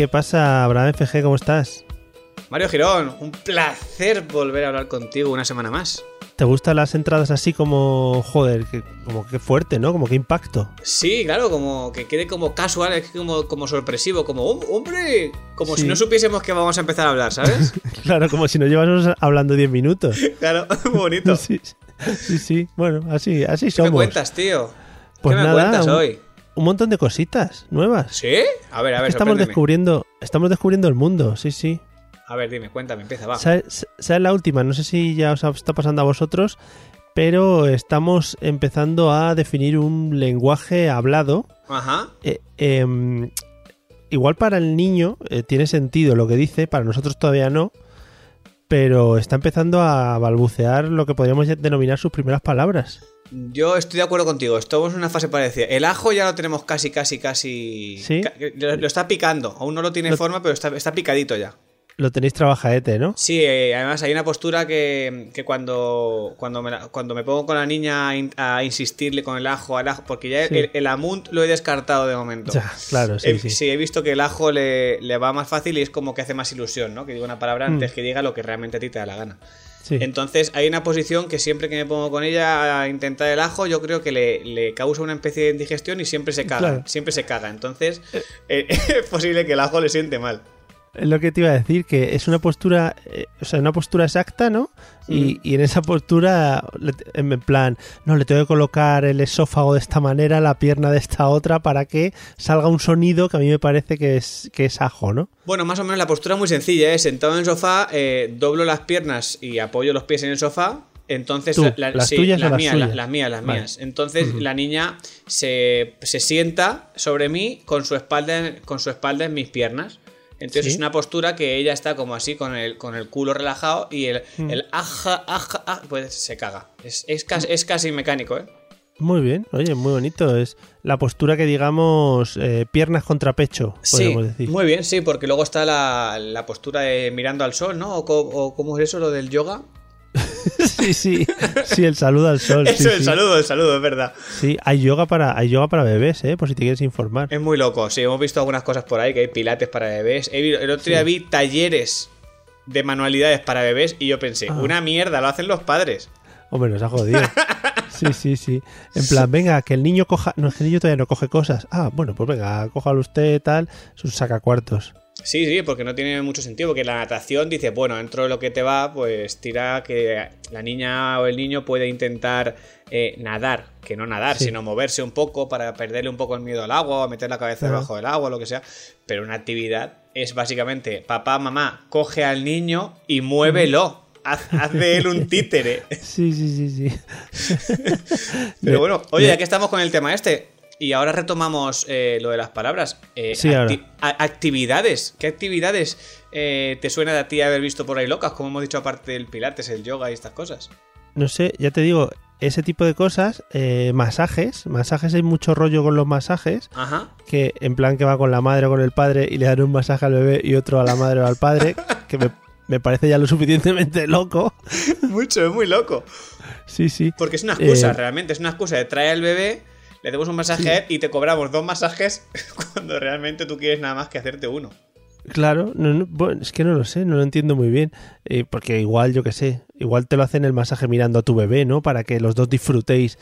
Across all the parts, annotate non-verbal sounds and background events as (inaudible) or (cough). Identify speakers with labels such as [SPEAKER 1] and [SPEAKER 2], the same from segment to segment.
[SPEAKER 1] ¿Qué pasa, Abraham FG? ¿Cómo estás?
[SPEAKER 2] Mario Girón, un placer volver a hablar contigo una semana más.
[SPEAKER 1] ¿Te gustan las entradas así como, joder, que, como que fuerte, ¿no? Como que impacto.
[SPEAKER 2] Sí, claro, como que quede como casual, es como, como sorpresivo, como, "Oh, hombre, como
[SPEAKER 1] Sí.
[SPEAKER 2] si no supiésemos que vamos a empezar a hablar, ¿sabes? (laughs)
[SPEAKER 1] claro, como si nos llevamos hablando 10 minutos. (laughs)
[SPEAKER 2] claro, (laughs) bonito.
[SPEAKER 1] Sí, sí, sí. Bueno, así, así
[SPEAKER 2] ¿Qué
[SPEAKER 1] somos.
[SPEAKER 2] me cuentas, tío?
[SPEAKER 1] Pues
[SPEAKER 2] ¿Qué me
[SPEAKER 1] nada,
[SPEAKER 2] cuentas hoy?
[SPEAKER 1] Un montón de cositas nuevas.
[SPEAKER 2] ¿Sí? A ver, a ver,
[SPEAKER 1] estamos descubriendo, estamos descubriendo el mundo, sí, sí.
[SPEAKER 2] A ver, dime, cuéntame, empieza, va.
[SPEAKER 1] ¿Sabes, sabes la última? No sé si ya os está pasando a vosotros, pero estamos empezando a definir un lenguaje hablado.
[SPEAKER 2] Ajá.
[SPEAKER 1] Eh, em, igual para el niño eh, tiene sentido lo que dice, para nosotros todavía no, pero está empezando a balbucear lo que podríamos denominar sus primeras palabras.
[SPEAKER 2] Yo estoy de acuerdo contigo, estamos en una fase parecida. El ajo ya lo tenemos casi, casi, casi...
[SPEAKER 1] ¿Sí?
[SPEAKER 2] Lo, lo está picando, aún no lo tiene
[SPEAKER 1] Lo-
[SPEAKER 2] forma, pero está, está picadito ya.
[SPEAKER 1] Lo tenéis trabajaete, ¿no?
[SPEAKER 2] Sí, eh, además hay una postura que, que cuando, cuando, me, cuando me pongo con la niña a, in- a insistirle con el ajo al ajo, porque ya
[SPEAKER 1] Sí.
[SPEAKER 2] el, el amunt lo he descartado de momento.
[SPEAKER 1] Ya, claro, sí,
[SPEAKER 2] He-
[SPEAKER 1] sí.
[SPEAKER 2] he visto que el ajo le, le va más fácil y es como que hace más ilusión, ¿no? Que diga una palabra
[SPEAKER 1] Mm.
[SPEAKER 2] antes que diga lo que realmente a ti te da la gana.
[SPEAKER 1] Sí.
[SPEAKER 2] Entonces hay una posición que siempre que me pongo con ella a intentar el ajo, yo creo que le, le causa una especie de indigestión y siempre se caga.
[SPEAKER 1] Claro.
[SPEAKER 2] Siempre se caga. Entonces eh, (laughs) es posible que el ajo le siente mal.
[SPEAKER 1] Es lo que te iba a decir, que es una postura, eh, o sea, una postura exacta, ¿no? Y, y en esa postura, en plan, no, le tengo que colocar el esófago de esta manera, la pierna de esta otra, para que salga un sonido que a mí me parece que es, que es ajo, ¿no?
[SPEAKER 2] Bueno, más o menos la postura es muy sencilla, ¿eh? Sentado en el sofá, eh, doblo las piernas y apoyo los pies en el sofá. Entonces,
[SPEAKER 1] Tú,
[SPEAKER 2] la- la-
[SPEAKER 1] ¿las
[SPEAKER 2] sí,
[SPEAKER 1] tuyas
[SPEAKER 2] las
[SPEAKER 1] las
[SPEAKER 2] mías, las mías, las
[SPEAKER 1] Vale.
[SPEAKER 2] mías. Entonces, la niña se, se sienta sobre mí con su espalda, en- con su espalda en mis piernas. Entonces
[SPEAKER 1] Sí.
[SPEAKER 2] es una postura que ella está como así con el, con el culo relajado y el,
[SPEAKER 1] Mm.
[SPEAKER 2] el aja, aja, ah, pues se caga. Es, es, casi, es casi mecánico, ¿eh?
[SPEAKER 1] Muy bien, oye, muy bonito. Es la postura que digamos eh, piernas contra pecho,
[SPEAKER 2] Sí,
[SPEAKER 1] podríamos decir.
[SPEAKER 2] muy bien, sí, porque luego está la, la postura de mirando al sol, ¿no? O cómo es eso, lo del yoga. (laughs)
[SPEAKER 1] sí, sí, sí, el saludo al sol. sí,
[SPEAKER 2] Eso, el
[SPEAKER 1] sí.
[SPEAKER 2] saludo, el saludo, es verdad.
[SPEAKER 1] Sí, hay yoga para, hay yoga para bebés, eh, por si te quieres informar.
[SPEAKER 2] Es muy loco, sí, hemos visto algunas cosas por ahí, que hay pilates para bebés. El otro día
[SPEAKER 1] Sí.
[SPEAKER 2] vi talleres de manualidades para bebés y yo pensé,
[SPEAKER 1] Ah.
[SPEAKER 2] una mierda, lo hacen los padres.
[SPEAKER 1] Hombre, nos ha jodido. (laughs) Sí, sí, sí. En plan, venga, que el niño coja. No, es que el niño todavía no coge cosas. Ah, bueno, pues venga, cójalo usted, tal. Es un sacacuartos.
[SPEAKER 2] Sí, sí, porque no tiene mucho sentido, porque la natación dice, bueno, dentro de lo que te va, pues tira que la niña o el niño puede intentar eh, nadar, que no nadar,
[SPEAKER 1] Sí.
[SPEAKER 2] sino moverse un poco para perderle un poco el miedo al agua o meter la cabeza debajo del agua, lo que sea. Pero una actividad es básicamente, papá, mamá, coge al niño y muévelo. Haz, haz de él un (laughs) títere.
[SPEAKER 1] Sí, sí, sí, sí. (laughs)
[SPEAKER 2] Pero bueno, oye, ya que estamos con el tema este, y ahora retomamos eh, lo de las palabras. eh,
[SPEAKER 1] Sí, ahora.
[SPEAKER 2] acti- actividades. ¿Qué actividades eh, te suena a ti haber visto por ahí locas? Como hemos dicho, aparte del pilates, el yoga y estas cosas.
[SPEAKER 1] No sé, ya te digo, ese tipo de cosas, masajes. Masajes hay mucho rollo con los masajes.
[SPEAKER 2] Ajá.
[SPEAKER 1] Que en plan que va con la madre o con el padre y le dan un masaje al bebé y otro a la madre o al padre. (laughs) Que me, me parece ya lo suficientemente loco.
[SPEAKER 2] Mucho, es muy loco.
[SPEAKER 1] Sí, sí.
[SPEAKER 2] Porque es una excusa, realmente. Es una excusa de traer al bebé, le damos un masaje
[SPEAKER 1] Sí.
[SPEAKER 2] y te cobramos dos masajes (laughs) cuando realmente tú quieres nada más que hacerte uno.
[SPEAKER 1] Claro, no, no, bueno, es que no lo sé, no lo entiendo muy bien. Eh, porque igual, yo qué sé, igual te lo hacen el masaje mirando a tu bebé, ¿no? Para que los dos disfrutéis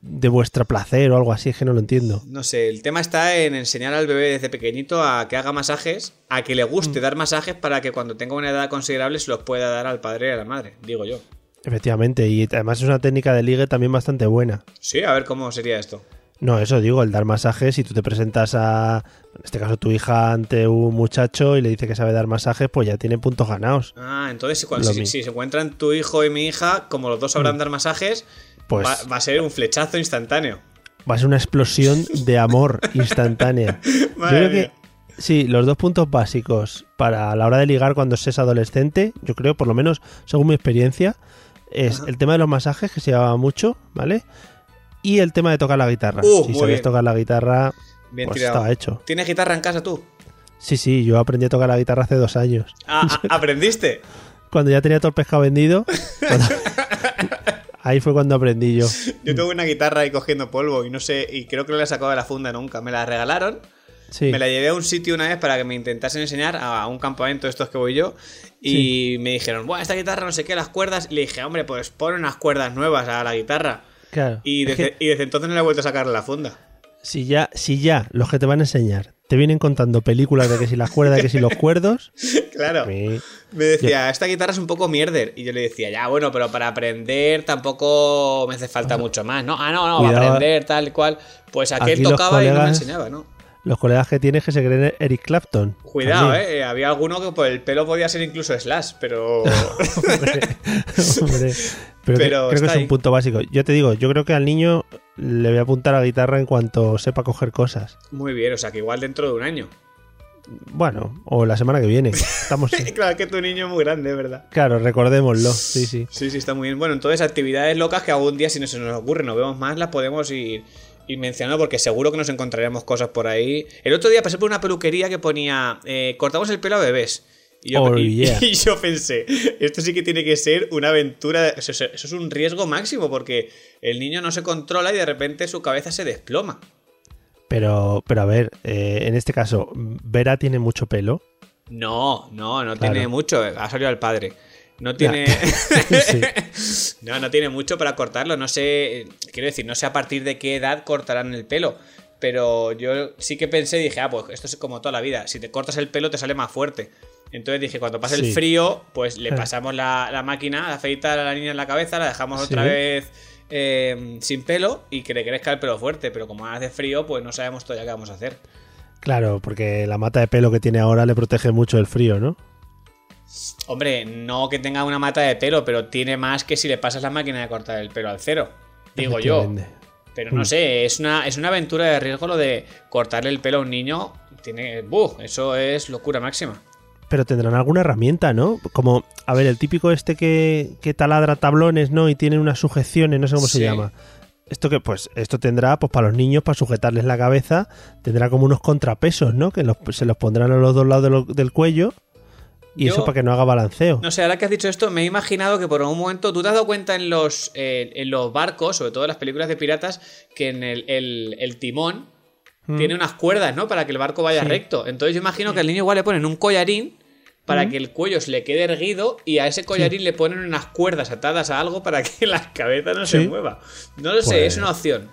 [SPEAKER 1] de vuestro placer o algo así, es que no lo entiendo.
[SPEAKER 2] No sé, el tema está en enseñar al bebé desde pequeñito a que haga masajes, a que le
[SPEAKER 1] Mm.
[SPEAKER 2] guste dar masajes para que cuando tenga una edad considerable se los pueda dar al padre y a la madre, digo yo.
[SPEAKER 1] Efectivamente, y además es una técnica de ligue también bastante buena.
[SPEAKER 2] Sí, a ver cómo sería esto.
[SPEAKER 1] No, eso digo, el dar masajes, si tú te presentas a, en este caso, tu hija ante un muchacho y le dice que sabe dar masajes, pues ya tiene puntos ganados.
[SPEAKER 2] Ah, entonces cuando, si,
[SPEAKER 1] mismo.
[SPEAKER 2] si se encuentran tu hijo y mi hija, como los dos sabrán dar masajes,
[SPEAKER 1] Pues
[SPEAKER 2] va, va a ser un flechazo instantáneo.
[SPEAKER 1] va a ser una explosión de amor instantánea. (laughs) Yo creo que, sí, los dos puntos básicos para la hora de ligar cuando se es adolescente, yo creo, por lo menos según mi experiencia, es el tema de los masajes, que se llevaba mucho, ¿vale? Y el tema de tocar la guitarra.
[SPEAKER 2] Uh,
[SPEAKER 1] si sabes tocar la guitarra,
[SPEAKER 2] Bien
[SPEAKER 1] pues
[SPEAKER 2] tirado.
[SPEAKER 1] estaba hecho.
[SPEAKER 2] ¿Tienes guitarra en casa tú?
[SPEAKER 1] Sí, sí, yo aprendí a tocar la guitarra hace dos años.
[SPEAKER 2] Ah, ah, (laughs) ¿Aprendiste?
[SPEAKER 1] Cuando ya tenía todo el pescado vendido, (laughs) cuando- ahí fue cuando aprendí yo.
[SPEAKER 2] Yo tengo una guitarra ahí cogiendo polvo y no sé, y creo que no la he sacado de la funda nunca. Me la regalaron,
[SPEAKER 1] Sí.
[SPEAKER 2] me la llevé a un sitio una vez para que me intentasen enseñar a un campamento de estos que voy yo. Y me dijeron, bueno, esta guitarra no sé qué, las cuerdas. Y le dije, hombre, pues pon unas cuerdas nuevas a la guitarra.
[SPEAKER 1] Claro.
[SPEAKER 2] Y
[SPEAKER 1] Es
[SPEAKER 2] desde,
[SPEAKER 1] que
[SPEAKER 2] y desde entonces no le he vuelto a sacar la funda.
[SPEAKER 1] si ya, si ya los que te van a enseñar te vienen contando películas de que si las cuerdas, que si los cuerdos, (laughs)
[SPEAKER 2] Claro. Me decía, esta guitarra es un poco mierder. Y yo le decía, ya, bueno, pero para aprender tampoco me hace falta mucho más, ¿no? Ah, no, no, para
[SPEAKER 1] Cuidado.
[SPEAKER 2] aprender tal cual. Pues aquel
[SPEAKER 1] Aquí
[SPEAKER 2] tocaba y no me enseñaba, ¿no?
[SPEAKER 1] Los colegas que tienes que se creen Eric Clapton.
[SPEAKER 2] Cuidado,
[SPEAKER 1] También.
[SPEAKER 2] eh. Había alguno que por el pelo podía ser incluso slash, pero. (laughs)
[SPEAKER 1] Hombre, hombre. Pero, que- creo que es
[SPEAKER 2] ahí.
[SPEAKER 1] un punto básico. Yo te digo, yo creo que al niño le voy a apuntar a la guitarra en cuanto sepa coger cosas.
[SPEAKER 2] Muy bien, o sea que igual dentro de un año.
[SPEAKER 1] Bueno, o la semana que viene. Estamos. (laughs)
[SPEAKER 2] claro, es que tu niño es muy grande, ¿verdad?
[SPEAKER 1] Claro, recordémoslo. Sí, sí.
[SPEAKER 2] Sí, sí, está muy bien. Bueno, entonces actividades locas que algún día, si no se nos ocurre, nos vemos más, las podemos ir, ir mencionando porque seguro que nos encontraremos cosas por ahí. El otro día pasé por una peluquería que ponía eh, cortamos el pelo a bebés. Y yo,
[SPEAKER 1] Oh,
[SPEAKER 2] y-
[SPEAKER 1] yeah. (laughs)
[SPEAKER 2] y yo pensé, esto sí que tiene que ser una aventura, eso, eso- eso es un riesgo máximo porque el niño no se controla y de repente su cabeza se desploma.
[SPEAKER 1] Pero, pero a ver, eh, en este caso, Vera tiene mucho pelo.
[SPEAKER 2] No, no, no
[SPEAKER 1] Claro.
[SPEAKER 2] tiene mucho, ha salido al padre. No tiene... (laughs)
[SPEAKER 1] Sí. (laughs)
[SPEAKER 2] No, no tiene mucho para cortarlo. No sé, quiero decir, no sé a partir de qué edad cortarán el pelo. Pero yo sí que pensé, dije, ah, pues esto es como toda la vida. Si te cortas el pelo te sale más fuerte. Entonces dije, cuando pase el frío, pues le
[SPEAKER 1] Ah.
[SPEAKER 2] pasamos la, la máquina, la afeitar a la niña en la cabeza, la dejamos
[SPEAKER 1] Sí.
[SPEAKER 2] otra vez eh, sin pelo y que le crezca el pelo fuerte. Pero como hace frío, pues no sabemos todavía qué vamos a hacer.
[SPEAKER 1] Claro, porque la mata de pelo que tiene ahora le protege mucho del frío, ¿no?
[SPEAKER 2] Hombre, no que tenga una mata de pelo, pero tiene más que si le pasas la máquina de cortar el pelo al cero. Digo yo. Pero no sé, es una, es una aventura de riesgo lo de cortarle el pelo a un niño. Tiene. ¡Buh! Eso es locura máxima.
[SPEAKER 1] Pero tendrán alguna herramienta, ¿no? Como, a ver, el típico este que, que taladra tablones, ¿no? Y tiene unas sujeciones, no sé cómo se llama. Esto que, pues, esto tendrá, pues, para los niños, para sujetarles la cabeza, tendrá como unos contrapesos, ¿no? Que los- se los pondrán a los dos lados de lo- del cuello. Y
[SPEAKER 2] Yo-
[SPEAKER 1] eso para que no haga balanceo.
[SPEAKER 2] No sé, ahora que has dicho esto, me he imaginado que por un momento. ¿Tú te has dado cuenta en los, eh, en los barcos, sobre todo en las películas de piratas, que en el, el- el timón
[SPEAKER 1] Mm.
[SPEAKER 2] tiene unas cuerdas, ¿no? Para que el barco vaya
[SPEAKER 1] Sí.
[SPEAKER 2] recto. Entonces yo imagino que al niño igual le ponen un collarín para que el cuello se le quede erguido y a ese collarín le ponen unas cuerdas atadas a algo para que (laughs) la cabeza no se mueva. No lo sé,
[SPEAKER 1] Pues-
[SPEAKER 2] es una opción.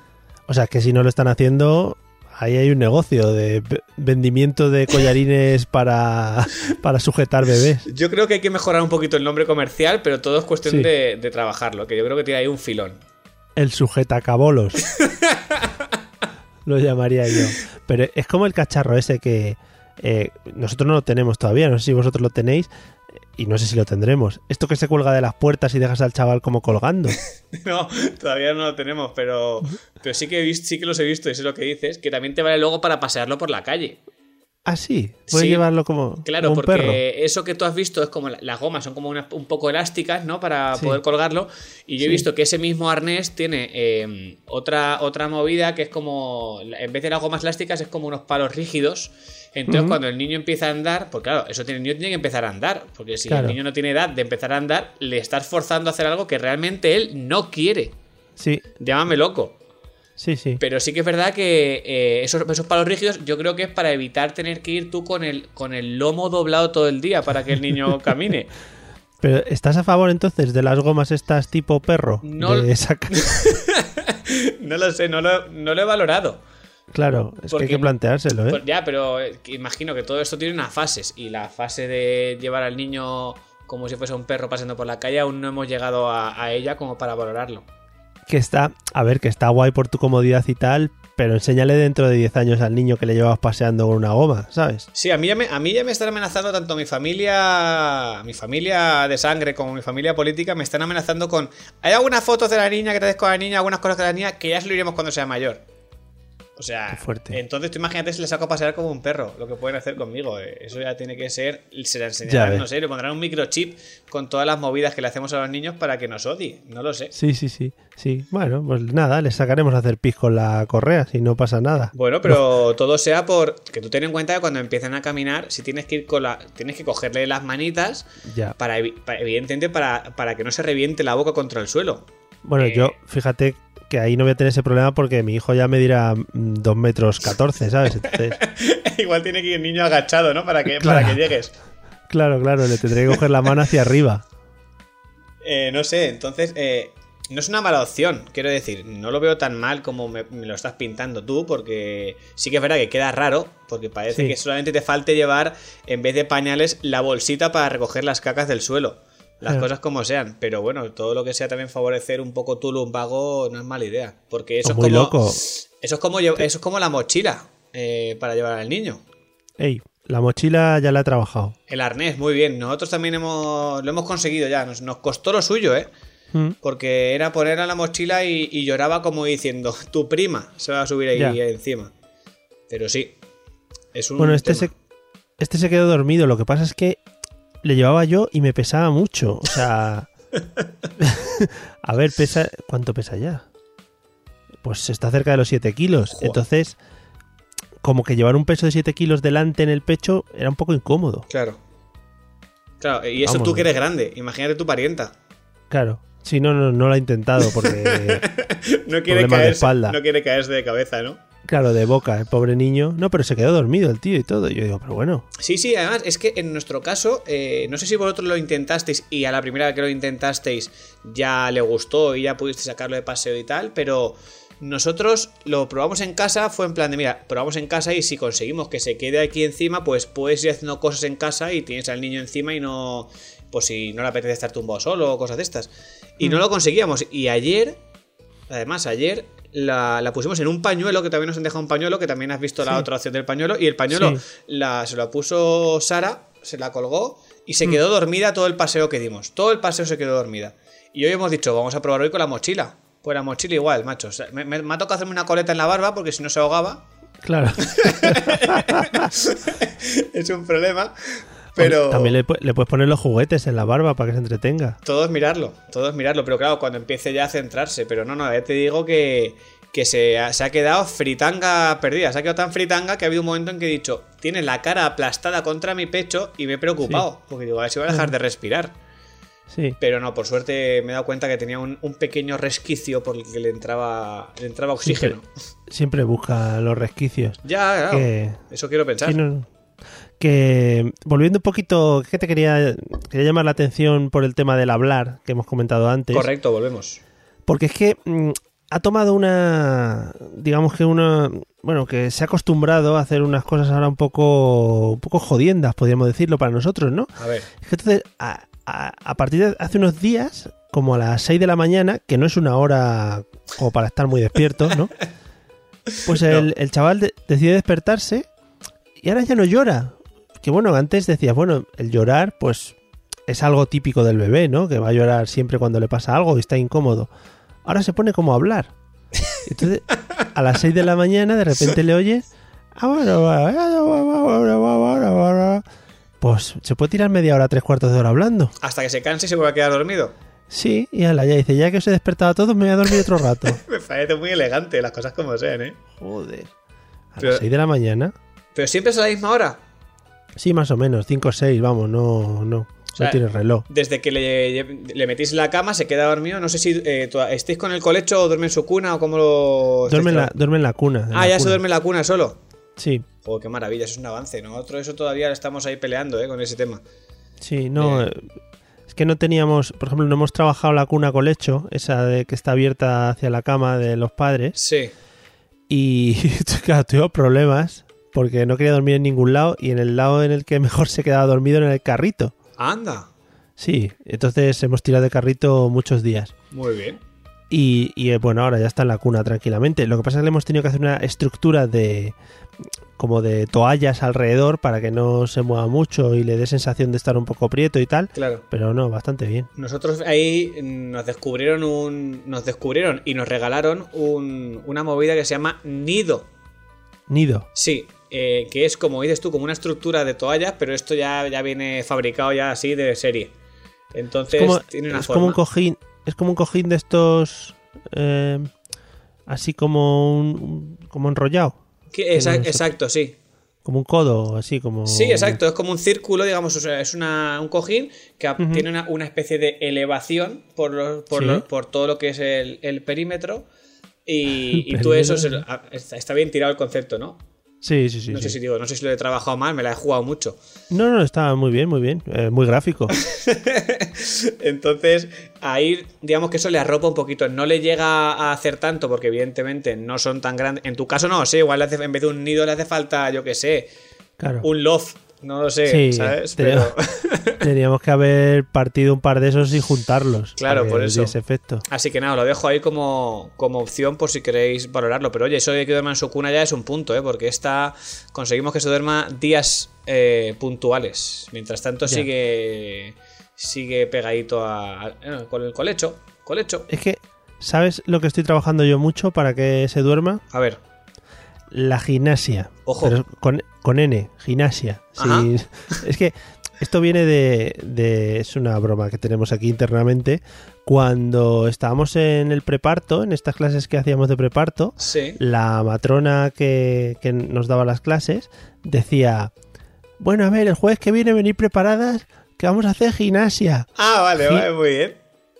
[SPEAKER 1] O sea, que si no lo están haciendo, ahí hay un negocio de vendimiento de collarines (laughs) para, para sujetar bebés.
[SPEAKER 2] Yo creo que hay que mejorar un poquito el nombre comercial, pero todo es cuestión
[SPEAKER 1] Sí.
[SPEAKER 2] de, de trabajarlo, que yo creo que tiene ahí un filón.
[SPEAKER 1] El sujetacabolos. (laughs) lo llamaría yo. Pero es como el cacharro ese que eh, nosotros no lo tenemos todavía, no sé si vosotros lo tenéis y no sé si lo tendremos. Esto que se cuelga de las puertas y dejas al chaval como colgando. (laughs)
[SPEAKER 2] No, todavía no lo tenemos, pero, pero sí, que he visto, sí que los he visto y sé lo que dices, que también te vale luego para pasearlo por la calle.
[SPEAKER 1] Ah, sí, puedes
[SPEAKER 2] Sí.
[SPEAKER 1] llevarlo como,
[SPEAKER 2] Claro,
[SPEAKER 1] como un
[SPEAKER 2] porque
[SPEAKER 1] perro.
[SPEAKER 2] eso que tú has visto es como la- las gomas son como una- un poco elásticas, ¿no? Para
[SPEAKER 1] Sí.
[SPEAKER 2] poder colgarlo. Y yo he visto que ese mismo arnés tiene eh, otra, otra movida que es como, en vez de las gomas elásticas, es como unos palos rígidos. Entonces, cuando el niño empieza a andar, pues claro, eso tiene, el niño tiene que empezar a andar. Porque si
[SPEAKER 1] Claro.
[SPEAKER 2] el niño no tiene edad de empezar a andar, le estás forzando a hacer algo que realmente él no quiere.
[SPEAKER 1] Sí,
[SPEAKER 2] Llámame loco.
[SPEAKER 1] sí, sí.
[SPEAKER 2] Pero sí que es verdad que eh, esos, esos palos rígidos yo creo que es para evitar tener que ir tú con el, con el lomo doblado todo el día para que el niño (laughs) camine.
[SPEAKER 1] Pero ¿estás a favor entonces de las gomas estas tipo perro?
[SPEAKER 2] No-
[SPEAKER 1] De (laughs)
[SPEAKER 2] No lo sé, no lo, no lo he valorado.
[SPEAKER 1] Claro, es que hay que planteárselo, ¿eh?
[SPEAKER 2] Pues ya, pero eh, imagino que todo esto tiene unas fases y la fase de llevar al niño como si fuese un perro pasando por la calle, aún no hemos llegado a, a ella como para valorarlo.
[SPEAKER 1] Que está, a ver, que está guay por tu comodidad y tal, pero enséñale dentro de 10 años al niño que le llevas paseando con una goma, ¿sabes?
[SPEAKER 2] Sí, a mí ya me, a mí ya me están amenazando tanto mi familia, mi familia de sangre como mi familia política, me están amenazando con... Hay algunas fotos de la niña que te des con la niña, algunas cosas de la niña, que ya se lo iremos cuando sea mayor. O sea,
[SPEAKER 1] fuerte.
[SPEAKER 2] entonces tú imagínate si le saco a pasear como un perro, lo que pueden hacer conmigo. eh. Eso ya tiene que ser, se le enseñarán, no sé, le pondrán un microchip con todas las movidas que le hacemos a los niños para que nos odie. No lo sé.
[SPEAKER 1] Sí, sí, sí, sí. Bueno, pues nada, le sacaremos a hacer pis con la correa, si no pasa nada.
[SPEAKER 2] Bueno, pero (laughs) todo sea por que tú ten en cuenta que cuando empiezan a caminar, si tienes que ir con la, tienes que cogerle las manitas
[SPEAKER 1] Ya.
[SPEAKER 2] para- evidentemente para, para que no se reviente la boca contra el suelo.
[SPEAKER 1] Bueno,
[SPEAKER 2] Eh.
[SPEAKER 1] yo, fíjate que ahí no voy a tener ese problema porque mi hijo ya me dirá 2 metros 14, ¿sabes? Entonces, (laughs)
[SPEAKER 2] Igual tiene que ir el niño agachado, ¿no? Para que,
[SPEAKER 1] Claro.
[SPEAKER 2] para que llegues.
[SPEAKER 1] claro, claro, le tendré que coger la mano hacia arriba.
[SPEAKER 2] Eh, no sé, entonces eh, no es una mala opción, quiero decir, no lo veo tan mal como me, me lo estás pintando tú, porque sí que es verdad que queda raro, porque parece
[SPEAKER 1] Sí.
[SPEAKER 2] que solamente te falte llevar, en vez de pañales, la bolsita para recoger las cacas del suelo. Las cosas como sean, pero bueno, todo lo que sea también favorecer un poco tu lumbago no es mala idea, porque eso es como
[SPEAKER 1] loco.
[SPEAKER 2] eso es como eso es como la mochila eh, para llevar al niño.
[SPEAKER 1] Ey, la mochila ya la he trabajado.
[SPEAKER 2] El arnés, muy bien. Nosotros también hemos, lo hemos conseguido ya. Nos, nos costó lo suyo, ¿eh?
[SPEAKER 1] Mm,
[SPEAKER 2] Porque era poner a la mochila y, y lloraba como diciendo, tu prima se va a subir ahí
[SPEAKER 1] Ya.
[SPEAKER 2] encima. Pero sí, es un
[SPEAKER 1] Bueno, este
[SPEAKER 2] tema.
[SPEAKER 1] se, este se quedó dormido. Lo que pasa es que le llevaba yo y me pesaba mucho. O sea. (laughs) a ver, pesa. ¿Cuánto pesa ya? Pues está cerca de los 7 kilos.
[SPEAKER 2] Joder.
[SPEAKER 1] Entonces, como que llevar un peso de 7 kilos delante en el pecho era un poco incómodo.
[SPEAKER 2] Claro. Claro, y eso
[SPEAKER 1] Vamos.
[SPEAKER 2] tú que eres grande. Imagínate tu parienta.
[SPEAKER 1] Claro. Sí, no, no, no lo ha intentado porque. (laughs)
[SPEAKER 2] No quiere,
[SPEAKER 1] de espalda.
[SPEAKER 2] no quiere caerse de cabeza, ¿no?
[SPEAKER 1] Claro, de boca, el pobre niño. No, pero se quedó dormido el tío y todo. Y yo digo, pero bueno.
[SPEAKER 2] Sí, sí, además es que en nuestro caso, eh, no sé si vosotros lo intentasteis y a la primera vez que lo intentasteis ya le gustó y ya pudiste sacarlo de paseo y tal, pero nosotros lo probamos en casa, fue en plan de, mira, probamos en casa y si conseguimos que se quede aquí encima, pues puedes ir haciendo cosas en casa y tienes al niño encima y no, pues si no le apetece estar tumbado solo o cosas de estas. Y no lo conseguíamos. Y ayer, además ayer... La, la pusimos en un pañuelo, que también nos han dejado un pañuelo, que también has visto la
[SPEAKER 1] Sí.
[SPEAKER 2] otra opción del pañuelo, y el pañuelo
[SPEAKER 1] Sí.
[SPEAKER 2] la, se la puso Sara, se la colgó y se quedó dormida todo el paseo que dimos. Todo el paseo se quedó dormida. Y hoy hemos dicho, vamos a probar hoy con la mochila. Pues la mochila igual, macho. O sea, me, me- me ha tocado hacerme una coleta en la barba porque si no se ahogaba.
[SPEAKER 1] Claro. (laughs)
[SPEAKER 2] es un problema. Pero
[SPEAKER 1] También le, pu- le puedes poner los juguetes en la barba para que se entretenga.
[SPEAKER 2] todo es mirarlo, todo es mirarlo. Pero claro, cuando empiece ya a centrarse. Pero no, no, ya te digo que, que se, ha, se ha quedado fritanga perdida. Se ha quedado tan fritanga que ha habido un momento en que he dicho, tiene la cara aplastada contra mi pecho y me he preocupado. Porque digo, a ver si va a dejar de respirar.
[SPEAKER 1] Sí.
[SPEAKER 2] Pero no, por suerte me he dado cuenta que tenía un, un pequeño resquicio por el que le entraba, le entraba oxígeno.
[SPEAKER 1] Siempre busca los resquicios.
[SPEAKER 2] Ya, claro.
[SPEAKER 1] Que-
[SPEAKER 2] Eso quiero pensar.
[SPEAKER 1] Sí, no- que volviendo un poquito, que te quería, quería llamar la atención por el tema del hablar que hemos comentado antes.
[SPEAKER 2] Correcto, volvemos.
[SPEAKER 1] Porque es que mm, ha tomado una, digamos que una, bueno, que se ha acostumbrado a hacer unas cosas ahora un poco, un poco jodiendas, podríamos decirlo para nosotros, ¿no?
[SPEAKER 2] A ver.
[SPEAKER 1] Es que entonces, a, a- a partir de hace unos días, como a las 6 de la mañana, que no es una hora como para estar muy despierto, ¿no? (laughs) Pues el, el chaval de- decide despertarse y ahora ya no llora. Que bueno, antes decías, bueno, el llorar, pues es algo típico del bebé, ¿no? Que va a llorar siempre cuando le pasa algo y está incómodo. Ahora se pone como a hablar. Entonces, a las 6 de la mañana, de repente le oyes. Pues se puede tirar media hora, tres cuartos de hora hablando.
[SPEAKER 2] Hasta que se canse y se vuelva a quedar dormido.
[SPEAKER 1] Sí, y ala, ya dice, ya que os he despertado a todos, me voy a dormir otro rato.
[SPEAKER 2] Me parece muy elegante, las cosas como sean, ¿eh?
[SPEAKER 1] Joder. A
[SPEAKER 2] Pero-
[SPEAKER 1] las 6 de la mañana.
[SPEAKER 2] Pero siempre es a la misma hora.
[SPEAKER 1] Sí, más o menos, 5 o 6, vamos, no, no.
[SPEAKER 2] sea,
[SPEAKER 1] no tiene reloj.
[SPEAKER 2] Desde que le, le metís la cama, se queda dormido. No sé si eh, estáis con el colecho o duerme en su cuna o cómo lo.
[SPEAKER 1] Duerme en, la,
[SPEAKER 2] estáis
[SPEAKER 1] duerme en la cuna. en
[SPEAKER 2] tra-
[SPEAKER 1] la
[SPEAKER 2] Ah, ya se duerme en la cuna solo.
[SPEAKER 1] Sí,
[SPEAKER 2] Joder, qué maravilla, eso es un avance. Nosotros eso todavía estamos ahí peleando, ¿eh? Con ese tema.
[SPEAKER 1] sí, no.
[SPEAKER 2] Eh.
[SPEAKER 1] eh, Es que no teníamos, por ejemplo, no hemos trabajado la cuna colecho, esa de que está abierta hacia la cama de los padres.
[SPEAKER 2] Sí.
[SPEAKER 1] Y (laughs) claro, tuve problemas porque no quería dormir en ningún lado y en el lado en el que mejor se quedaba dormido era en el carrito.
[SPEAKER 2] Anda.
[SPEAKER 1] Sí, entonces hemos tirado de carrito muchos días.
[SPEAKER 2] Muy bien.
[SPEAKER 1] Y, y, eh, bueno, ahora ya está en la cuna tranquilamente. Lo que pasa es que le hemos tenido que hacer una estructura de como de toallas alrededor para que no se mueva mucho y le dé sensación de estar un poco prieto y tal.
[SPEAKER 2] Claro.
[SPEAKER 1] Pero no, bastante bien.
[SPEAKER 2] Nosotros ahí nos descubrieron un. Nos descubrieron y nos regalaron un, una movida que se llama nido.
[SPEAKER 1] Nido.
[SPEAKER 2] Sí, eh, que es como dices tú, como una estructura de toallas, pero esto ya, ya viene fabricado ya así de serie. Entonces
[SPEAKER 1] Es como,
[SPEAKER 2] tiene una
[SPEAKER 1] es
[SPEAKER 2] forma.
[SPEAKER 1] como un cojín. Es como un cojín de estos. eh, así como un, como enrollado.
[SPEAKER 2] Que- exacto, sí.
[SPEAKER 1] Como un codo, así como.
[SPEAKER 2] Sí, exacto. Es como un círculo, digamos, o sea, es una, un cojín que tiene una, una especie de elevación por, los- por,
[SPEAKER 1] Sí.
[SPEAKER 2] los- por todo lo que es el, el perímetro. Y, (laughs)
[SPEAKER 1] El
[SPEAKER 2] y tú eso se está bien tirado el concepto, ¿no?
[SPEAKER 1] Sí, sí, sí.
[SPEAKER 2] no
[SPEAKER 1] sí.
[SPEAKER 2] sé si digo, no sé si lo he trabajado mal, me la he jugado mucho.
[SPEAKER 1] No, no, está muy bien, muy bien. Eh, muy gráfico. (laughs)
[SPEAKER 2] Entonces, ahí, digamos que eso le arropa un poquito. No le llega a hacer tanto, porque evidentemente no son tan grandes. En tu caso, no, sí, igual le hace- en vez de un nido le hace falta, yo qué sé,
[SPEAKER 1] Claro.
[SPEAKER 2] un loft. No lo sé,
[SPEAKER 1] Sí,
[SPEAKER 2] ¿sabes?
[SPEAKER 1] tenemos-
[SPEAKER 2] Pero. (laughs)
[SPEAKER 1] Teníamos que haber partido un par de esos y juntarlos.
[SPEAKER 2] Claro, por eso.
[SPEAKER 1] diese efecto.
[SPEAKER 2] Así que nada, lo dejo ahí como, como opción por si queréis valorarlo. Pero oye, eso de que duerma en su cuna ya es un punto, ¿eh? Porque esta conseguimos que se duerma días eh, puntuales. Mientras tanto
[SPEAKER 1] Ya.
[SPEAKER 2] sigue sigue pegadito a, a- eh, con el colecho. Colecho.
[SPEAKER 1] Es que, ¿sabes lo que estoy trabajando yo mucho para que se duerma?
[SPEAKER 2] A ver.
[SPEAKER 1] La gimnasia.
[SPEAKER 2] Ojo.
[SPEAKER 1] Pero con, con N, gimnasia. Sí, (laughs) es que esto viene de, de- Es una broma que tenemos aquí internamente. Cuando estábamos en el preparto, en estas clases que hacíamos de preparto,
[SPEAKER 2] Sí.
[SPEAKER 1] la matrona que, que nos daba las clases decía: Bueno, a ver, el jueves que viene venir preparadas que vamos a hacer gimnasia.
[SPEAKER 2] Ah, vale, vale, muy bien.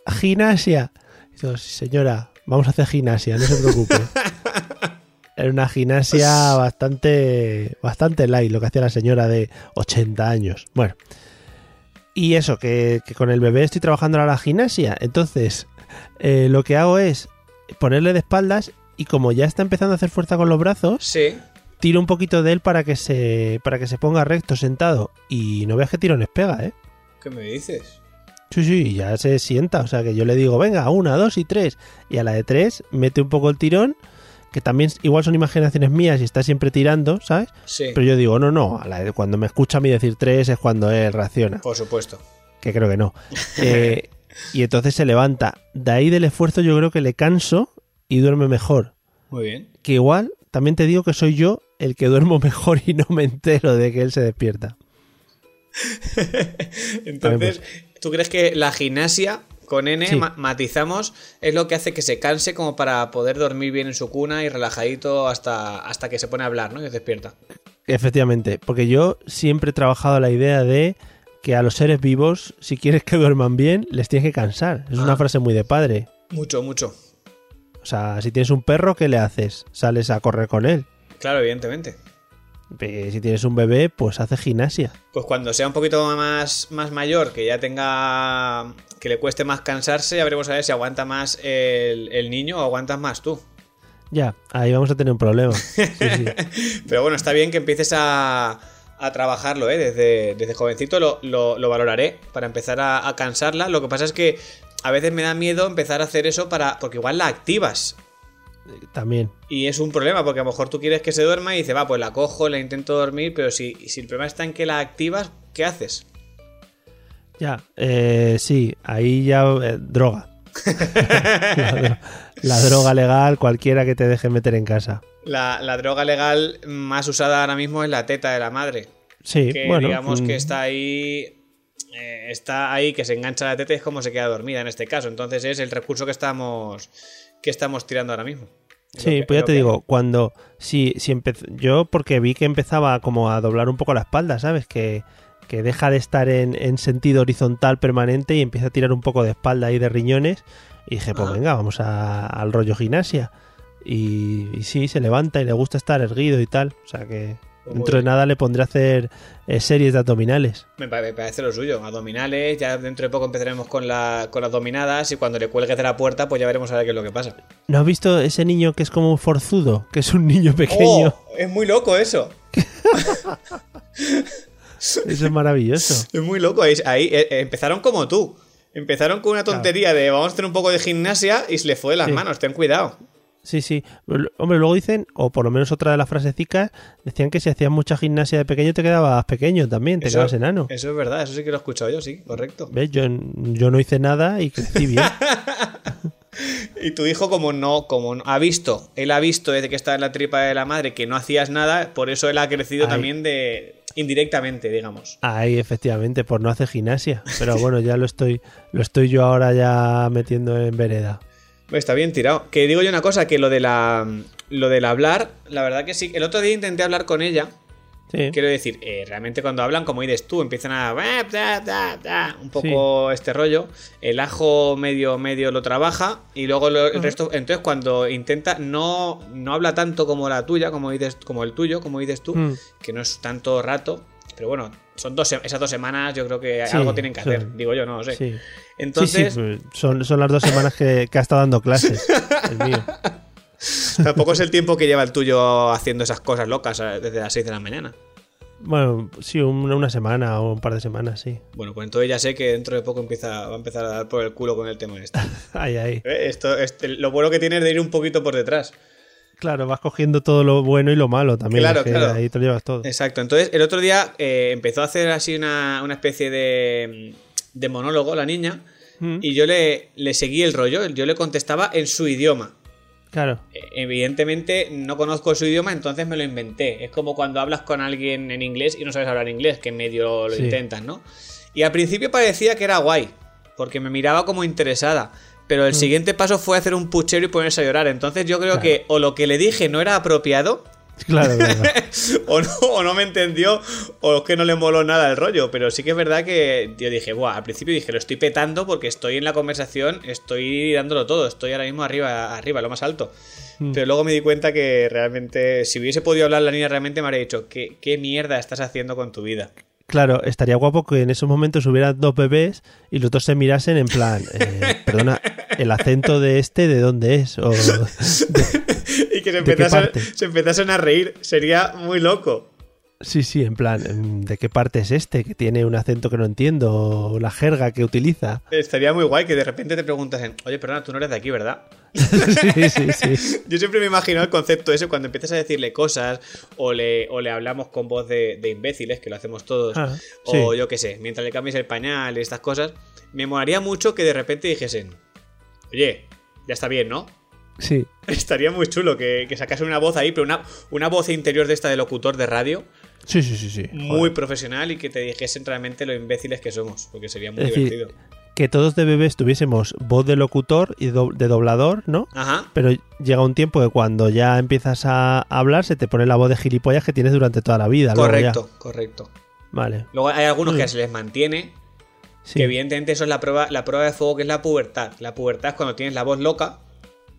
[SPEAKER 1] Gimnasia. Y yo, "Sí, señora, vamos a hacer gimnasia, no se preocupe. (laughs) Era una gimnasia bastante, bastante light, lo que hacía la señora de 80 años. Bueno. Y eso, que, que con el bebé estoy trabajando ahora la gimnasia. Entonces, eh, lo que hago es ponerle de espaldas y como ya está empezando a hacer fuerza con los brazos,
[SPEAKER 2] Sí.
[SPEAKER 1] tiro un poquito de él para que se, para que se ponga recto, sentado. Y no veas que tirones pega, ¿eh?
[SPEAKER 2] ¿Qué me dices?
[SPEAKER 1] Sí, sí, ya se sienta. O sea que yo le digo, venga, una, dos y tres. Y a la de tres mete un poco el tirón, que también igual son imaginaciones mías y está siempre tirando, ¿sabes?
[SPEAKER 2] Sí.
[SPEAKER 1] Pero yo digo, no, no, la cuando me escucha a mí decir tres es cuando él reacciona.
[SPEAKER 2] Por supuesto.
[SPEAKER 1] Que creo que no. (laughs) Eh, y entonces se levanta. De ahí del esfuerzo yo creo que le canso y duerme mejor.
[SPEAKER 2] Muy bien.
[SPEAKER 1] Que igual, también te digo que soy yo el que duermo (laughs) mejor y no me entero de que él se despierta. (laughs)
[SPEAKER 2] Entonces, ¿tú crees que la gimnasia con N,
[SPEAKER 1] Sí.
[SPEAKER 2] ma- matizamos, es lo que hace que se canse como para poder dormir bien en su cuna y relajadito hasta, hasta que se pone a hablar, ¿no? Y se despierta.
[SPEAKER 1] Efectivamente, porque yo siempre he trabajado la idea de que a los seres vivos, si quieres que duerman bien, les tienes que cansar. Es
[SPEAKER 2] Ah.
[SPEAKER 1] una frase muy de padre.
[SPEAKER 2] Mucho, mucho.
[SPEAKER 1] O sea, si tienes un perro, ¿qué le haces? Sales a correr con él.
[SPEAKER 2] Claro, evidentemente.
[SPEAKER 1] Si tienes un bebé, pues haces gimnasia.
[SPEAKER 2] Pues cuando sea un poquito más, más mayor, que ya tenga. que le cueste más cansarse, ya veremos a ver si aguanta más el, el niño o aguantas más tú.
[SPEAKER 1] Ya, ahí vamos a tener un problema. Sí, sí. (laughs)
[SPEAKER 2] Pero bueno, está bien que empieces a, a trabajarlo, ¿eh? Desde, desde jovencito lo, lo- lo valoraré para empezar a, a cansarla. Lo que pasa es que a veces me da miedo empezar a hacer eso para. porque igual la activas.
[SPEAKER 1] También.
[SPEAKER 2] Y es un problema, porque a lo mejor tú quieres que se duerma y dices, va, pues la cojo, la intento dormir, pero si, si el problema está en que la activas, ¿qué
[SPEAKER 1] Ya, eh, sí, ahí ya eh, droga. la, (laughs) dro- la droga legal, cualquiera que te deje meter en casa.
[SPEAKER 2] La, la droga legal más usada ahora mismo es la teta de la madre.
[SPEAKER 1] Sí,
[SPEAKER 2] que
[SPEAKER 1] bueno.
[SPEAKER 2] digamos
[SPEAKER 1] mm,
[SPEAKER 2] que está ahí. eh, está ahí, que se engancha la teta y es como se queda dormida en este caso. Entonces es el recurso que estamos. Que estamos tirando ahora mismo.
[SPEAKER 1] Sí, pues ya te digo, cuando si, si empezó, yo porque vi que empezaba como a doblar un poco la espalda, ¿sabes? Que, que deja de estar en, en sentido horizontal permanente y empieza a tirar un poco de espalda y de riñones. Y dije, pues
[SPEAKER 2] Ah.
[SPEAKER 1] venga, vamos a- al rollo gimnasia. Y, y sí, se levanta y le gusta estar erguido y tal. O sea que dentro de nada le pondré a hacer eh, series de abdominales.
[SPEAKER 2] Me, pa- me parece lo suyo. Abdominales, ya dentro de poco empezaremos con, la, con las dominadas y cuando le cuelgues de la puerta, pues ya veremos a ver qué es lo que pasa.
[SPEAKER 1] ¿No has visto ese niño que es como un forzudo? Que es un niño pequeño.
[SPEAKER 2] ¡Oh! Es muy loco eso. (laughs)
[SPEAKER 1] Eso es maravilloso. (laughs)
[SPEAKER 2] Es muy loco. Ahí, ahí, eh, eh, empezaron como tú. Empezaron con una tontería de vamos a hacer un poco de gimnasia y se le fue de las
[SPEAKER 1] Sí.
[SPEAKER 2] manos. Ten cuidado.
[SPEAKER 1] Sí, sí. Hombre, luego dicen, o por lo menos otra de las frasecicas, decían que si hacías mucha gimnasia de pequeño te quedabas pequeño también, te
[SPEAKER 2] Eso-
[SPEAKER 1] quedabas enano.
[SPEAKER 2] Eso es verdad, eso sí que lo he escuchado yo, sí, correcto.
[SPEAKER 1] ¿Ves? Yo, yo no hice nada y crecí bien. (laughs)
[SPEAKER 2] Y tu hijo, como no, como no- ha visto, él ha visto desde que estaba en la tripa de la madre que no hacías nada, por eso él ha crecido
[SPEAKER 1] Ay.
[SPEAKER 2] también de indirectamente, digamos.
[SPEAKER 1] Ahí, efectivamente, por no hacer gimnasia. Pero bueno, ya lo estoy, lo estoy yo ahora ya metiendo en vereda.
[SPEAKER 2] Está bien tirado. Que digo yo una cosa, que lo de la lo del hablar, la verdad que sí. El otro día intenté hablar con ella.
[SPEAKER 1] Sí.
[SPEAKER 2] Quiero decir, eh, realmente cuando hablan, como dices tú, empiezan a un poco este rollo. El ajo medio medio lo trabaja y luego lo- el resto. Entonces cuando intenta no no habla tanto como la tuya, como dices, como el tuyo, como dices tú,
[SPEAKER 1] Mm.
[SPEAKER 2] que no es tanto rato. Pero bueno, son dos esas dos semanas. Yo creo que
[SPEAKER 1] Sí,
[SPEAKER 2] algo tienen que hacer. Digo yo, no lo sé.
[SPEAKER 1] Sí.
[SPEAKER 2] Entonces
[SPEAKER 1] sí, pues, son, son las dos semanas que, que ha estado dando clases. (laughs) El mío.
[SPEAKER 2] tampoco es el tiempo que lleva el tuyo haciendo esas cosas locas eh, desde las 6 de la mañana.
[SPEAKER 1] Bueno, sí, una, semana o un par de semanas, sí.
[SPEAKER 2] Bueno, pues entonces ya sé que dentro de poco empieza, va a empezar a dar por el culo con el tema este. (laughs)
[SPEAKER 1] Ahí, ahí.
[SPEAKER 2] Eh, Esto, este- lo bueno que tiene es de ir un poquito por detrás.
[SPEAKER 1] Claro, vas cogiendo todo lo bueno y lo malo también.
[SPEAKER 2] Claro, claro.
[SPEAKER 1] Ahí te lo llevas todo.
[SPEAKER 2] Exacto. Entonces, el otro día eh, empezó a hacer así una, una especie de, de monólogo la niña
[SPEAKER 1] Mm,
[SPEAKER 2] y yo le, le seguí el rollo. Yo le contestaba en su idioma.
[SPEAKER 1] Claro.
[SPEAKER 2] Eh, Evidentemente no conozco su idioma, entonces me lo inventé. Es como cuando hablas con alguien en inglés y no sabes hablar inglés, que medio lo
[SPEAKER 1] Sí.
[SPEAKER 2] intentas, ¿no? Y al principio parecía que era guay, porque me miraba como interesada. Pero el siguiente paso fue hacer un puchero y ponerse a llorar. Entonces yo creo
[SPEAKER 1] Mm. Claro.
[SPEAKER 2] que o lo que le dije no era apropiado,
[SPEAKER 1] Claro, claro. (laughs)
[SPEAKER 2] o no, o no me entendió, o es que no le moló nada el rollo. Pero sí que es verdad que yo dije, Buah, al principio dije, lo estoy petando porque estoy en la conversación, estoy dándolo todo, estoy ahora mismo arriba, arriba, lo más alto.
[SPEAKER 1] Mm.
[SPEAKER 2] Pero luego me di cuenta que realmente, si hubiese podido hablar la niña, realmente me habría dicho, ¿qué, qué mierda estás haciendo con tu vida?
[SPEAKER 1] Claro, estaría guapo que en esos momentos hubiera dos bebés y los dos se mirasen en plan, eh, (laughs) perdona, ¿el acento de este de dónde es? O, (laughs)
[SPEAKER 2] y que se empezasen a reír, sería muy loco.
[SPEAKER 1] Sí, sí, en plan, em, ¿de qué parte es este? Que tiene un acento que no entiendo, o la jerga que utiliza.
[SPEAKER 2] Estaría muy guay que de repente te preguntasen, oye, perdona, tú no eres de aquí, ¿verdad? (laughs)
[SPEAKER 1] sí, sí, sí. (laughs)
[SPEAKER 2] Yo siempre me imagino el concepto ese cuando empiezas a decirle cosas o le, o le hablamos con voz de, de imbéciles, que lo hacemos todos,
[SPEAKER 1] Ah,
[SPEAKER 2] o yo qué sé, mientras le cambies el pañal y estas cosas, me molaría mucho que de repente dijesen, oye, ya está bien, ¿no?
[SPEAKER 1] Sí, (laughs)
[SPEAKER 2] Estaría muy chulo que, que sacasen una voz ahí, pero una, una voz interior de esta de locutor de radio,
[SPEAKER 1] sí, sí, sí. sí.
[SPEAKER 2] muy
[SPEAKER 1] Joder.
[SPEAKER 2] profesional y que te dijesen realmente lo imbéciles que somos, porque sería muy
[SPEAKER 1] Es decir,
[SPEAKER 2] divertido.
[SPEAKER 1] Que todos de bebés tuviésemos voz de locutor y do- de doblador, ¿no?
[SPEAKER 2] Ajá.
[SPEAKER 1] Pero llega un tiempo que cuando ya empiezas a hablar se te pone la voz de gilipollas que tienes durante toda la vida. ya.
[SPEAKER 2] Correcto, correcto.
[SPEAKER 1] Vale.
[SPEAKER 2] Luego hay algunos que
[SPEAKER 1] bien.
[SPEAKER 2] se les mantiene,
[SPEAKER 1] Sí.
[SPEAKER 2] Que evidentemente eso es la prueba, la prueba de fuego que es la pubertad. La pubertad es cuando tienes la voz loca,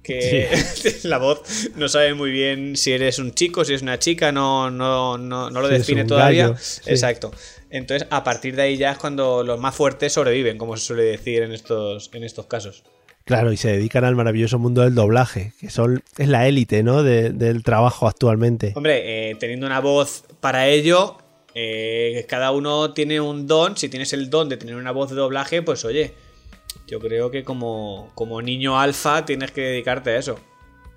[SPEAKER 2] que (laughs) la voz no sabe muy bien si eres un chico, si eres una chica, no, no, no, no lo
[SPEAKER 1] Si
[SPEAKER 2] define todavía.
[SPEAKER 1] gallo, sí.
[SPEAKER 2] Exacto. Entonces, a partir de ahí ya es cuando los más fuertes sobreviven, como se suele decir en estos, en estos casos.
[SPEAKER 1] Claro, y se dedican al maravilloso mundo del doblaje, que son es la élite, ¿no? De- del trabajo actualmente.
[SPEAKER 2] Hombre, eh, teniendo una voz para ello, eh, cada uno tiene un don. Si tienes el don de tener una voz de doblaje, pues oye, yo creo que como, como niño alfa tienes que dedicarte a eso.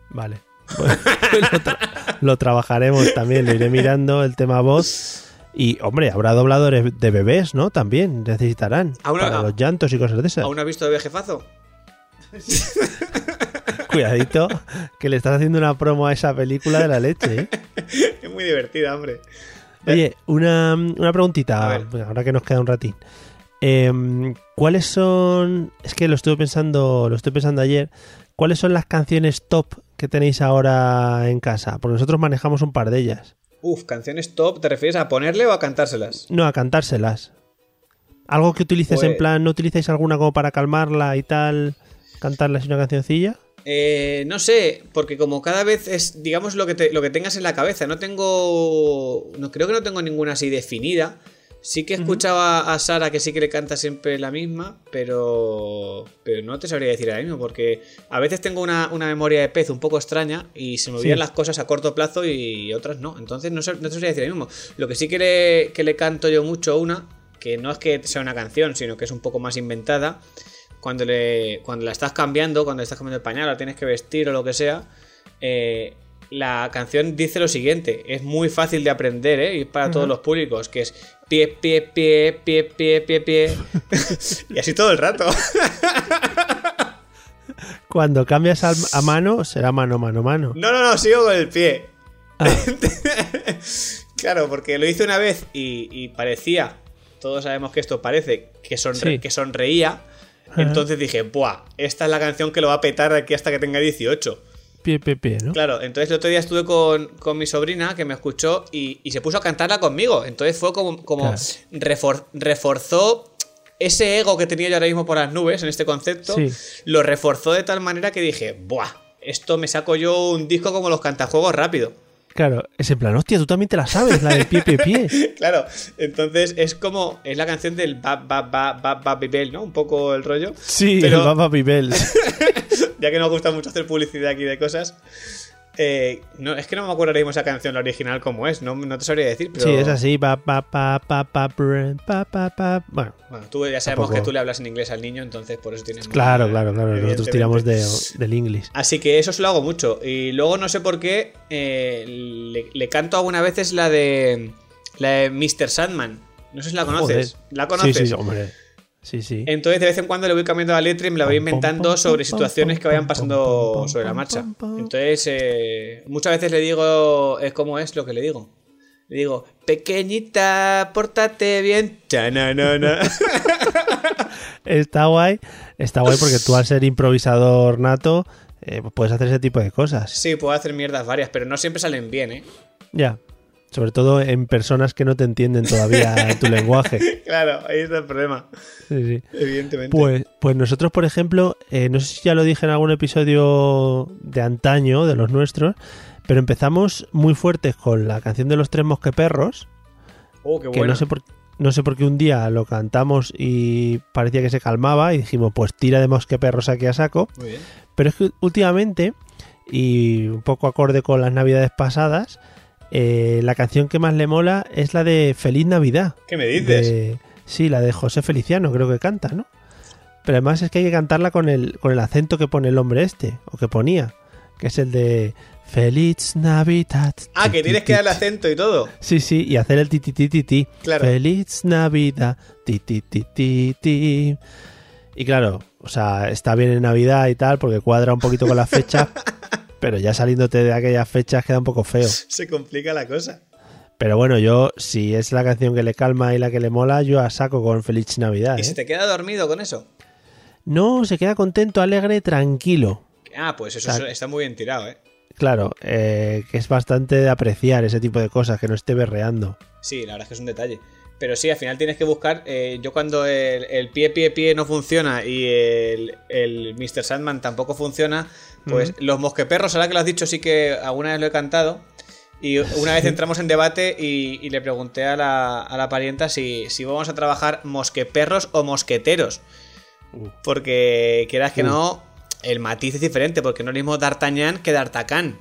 [SPEAKER 1] Vale. Bueno, (laughs) lo, tra- lo trabajaremos también, lo iré mirando el tema voz. Y, hombre, habrá dobladores de bebés, ¿no? También necesitarán.
[SPEAKER 2] Aún-
[SPEAKER 1] para los llantos y cosas de esas.
[SPEAKER 2] ¿Aún has visto de jefazo? (laughs)
[SPEAKER 1] Cuidadito, que le estás haciendo una promo a esa película de la leche, ¿eh? (laughs)
[SPEAKER 2] Es muy divertida, hombre.
[SPEAKER 1] Oye, una, una preguntita, ahora que nos queda un ratín. Em, ¿Cuáles son? Es que lo estuve pensando, lo estoy pensando ayer. ¿Cuáles son las canciones top que tenéis ahora en casa? Porque nosotros manejamos un par de ellas.
[SPEAKER 2] Uf, canciones top, ¿te refieres a ponerle o a cantárselas?
[SPEAKER 1] No, a cantárselas. Algo que utilices en
[SPEAKER 2] Pues-
[SPEAKER 1] plan, ¿no utilizáis alguna como para calmarla y tal? ¿Cantarle así una cancioncilla?
[SPEAKER 2] Eh, no sé, porque como cada vez es, digamos, lo que, te- lo que tengas en la cabeza. No tengo. No creo que no tengo ninguna así definida. Sí que escuchaba a Sara que sí que le canta siempre la misma, pero, pero no te sabría decir ahora mismo, porque a veces tengo una, una memoria de pez un poco extraña y se me olvidan
[SPEAKER 1] Sí.
[SPEAKER 2] las cosas a corto plazo y otras no. Entonces no, no te sabría decir ahora mismo. Lo que sí que le, que le canto yo mucho a una, que no es que sea una canción, sino que es un poco más inventada, cuando, le, cuando la estás cambiando, cuando le estás cambiando el pañal, la tienes que vestir o lo que sea, eh, la canción dice lo siguiente, es muy fácil de aprender, ¿eh? Y para todos los públicos, que es pie, pie, pie, pie, pie, pie, pie. (laughs) y así todo el rato. (laughs)
[SPEAKER 1] Cuando cambias a mano, será mano, mano, mano.
[SPEAKER 2] No, no, no, sigo con el pie.
[SPEAKER 1] Ah. (laughs)
[SPEAKER 2] claro, porque lo hice una vez y, y parecía, todos sabemos que esto parece, que, sonre-
[SPEAKER 1] Sí.
[SPEAKER 2] que sonreía. Entonces dije, ¡buah! Esta es la canción que lo va a petar aquí hasta que tenga 18.
[SPEAKER 1] Pie, pie, pie, ¿no?
[SPEAKER 2] Claro, entonces el otro día estuve con, con mi sobrina que me escuchó y, y se puso a cantarla conmigo. Entonces fue como, como
[SPEAKER 1] Claro.
[SPEAKER 2] refor- reforzó ese ego que tenía yo ahora mismo por las nubes en este concepto.
[SPEAKER 1] Sí.
[SPEAKER 2] Lo reforzó de tal manera que dije, ¡buah! Esto me saco yo un disco como los cantajuegos rápido.
[SPEAKER 1] Claro, es en plan, hostia, tú también te la sabes, la del pie, pie, pie. (laughs)
[SPEAKER 2] Claro, entonces es como, es la canción del ba ba ba ba ba bibel, ¿no? Un poco el rollo.
[SPEAKER 1] Sí,
[SPEAKER 2] Pero-
[SPEAKER 1] el Baba Bells. (laughs)
[SPEAKER 2] ya que nos gusta mucho hacer publicidad aquí de cosas. Eh, no, es que no me acuerdo esa canción, la original, cómo es, no, no te sabría decir. Pero...
[SPEAKER 1] Sí, es así, pa, pa, pa, pa, pa, pa, pa, pa. Bueno,
[SPEAKER 2] Bueno, tú ya sabemos
[SPEAKER 1] Tampoco-
[SPEAKER 2] que tú le hablas en inglés al niño, entonces por eso tienes.
[SPEAKER 1] claro, claro, claro, nosotros tiramos de, del inglés.
[SPEAKER 2] Así que eso se lo hago mucho. Y luego no sé por qué eh, le, le canto algunas veces la de. La de Mr. Sandman. No sé si la conoces.
[SPEAKER 1] Joder.
[SPEAKER 2] ¿La conoces?
[SPEAKER 1] Sí, sí, hombre. Sí, sí.
[SPEAKER 2] Entonces de vez en cuando le voy cambiando la letra y me la voy inventando sobre situaciones que vayan pasando sobre la marcha. Entonces eh, muchas veces le digo eh, cómo es lo que le digo. Le digo, pequeñita, pórtate bien. (laughs)
[SPEAKER 1] Está guay, está guay porque tú al ser improvisador nato, eh, puedes hacer ese tipo de cosas.
[SPEAKER 2] Sí, puedo hacer mierdas varias, pero no siempre salen bien, ¿eh?
[SPEAKER 1] Ya. Sobre todo en personas que no te entienden todavía (laughs) tu lenguaje.
[SPEAKER 2] Claro, ahí está el problema,
[SPEAKER 1] Sí, sí.
[SPEAKER 2] evidentemente.
[SPEAKER 1] Pues, pues nosotros, por ejemplo, eh, no sé si ya lo dije en algún episodio de antaño, de los nuestros, pero empezamos muy fuertes con la canción de los tres mosqueperros,
[SPEAKER 2] oh, qué
[SPEAKER 1] que
[SPEAKER 2] bueno.
[SPEAKER 1] no sé por no sé por qué un día lo cantamos y parecía que se calmaba y dijimos, pues tira de mosqueperros aquí a saco.
[SPEAKER 2] Muy bien.
[SPEAKER 1] Pero es que últimamente, y un poco acorde con las navidades pasadas, eh, la canción que más le mola es la de Feliz Navidad.
[SPEAKER 2] ¿Qué me dices?
[SPEAKER 1] De- sí, la de José Feliciano, creo que canta, ¿no? Pero además es que hay que cantarla con el, con el acento que pone el hombre este, o que ponía, que es el de Feliz Navidad.
[SPEAKER 2] Ah, que
[SPEAKER 1] ti,
[SPEAKER 2] tienes
[SPEAKER 1] ti,
[SPEAKER 2] que
[SPEAKER 1] ti.
[SPEAKER 2] darle acento y todo.
[SPEAKER 1] Sí, sí, y hacer el ti ti ti ti ti.
[SPEAKER 2] Claro.
[SPEAKER 1] Feliz Navidad. Ti ti ti ti ti. Y claro, o sea, está bien en Navidad y tal, porque cuadra un poquito con las fechas, (laughs) pero ya saliéndote de aquellas fechas queda un poco feo. (laughs)
[SPEAKER 2] Se complica la cosa.
[SPEAKER 1] Pero bueno, yo, si es la canción que le calma y la que le mola, yo a saco con Feliz Navidad.
[SPEAKER 2] ¿Y
[SPEAKER 1] ¿eh?
[SPEAKER 2] se te queda dormido con eso?
[SPEAKER 1] No, se queda contento, alegre, tranquilo.
[SPEAKER 2] Ah, pues eso está muy bien tirado, ¿eh?
[SPEAKER 1] Claro, eh, que es bastante de apreciar ese tipo de cosas, que no esté berreando.
[SPEAKER 2] Sí, la verdad es que es un detalle. Pero sí, al final tienes que buscar. eh, yo cuando el, el pie, pie, pie no funciona y el, el Mr. Sandman tampoco funciona, pues los mosqueperros, ahora que lo has dicho, sí que alguna vez lo he cantado. Y una vez entramos en debate y, y le pregunté a la, a la parienta si, si vamos a trabajar mosqueperros o mosqueteros. Porque quieras que
[SPEAKER 1] Uh.
[SPEAKER 2] no, el matiz es diferente, porque no es lo mismo D'Artagnan que D'Artacán.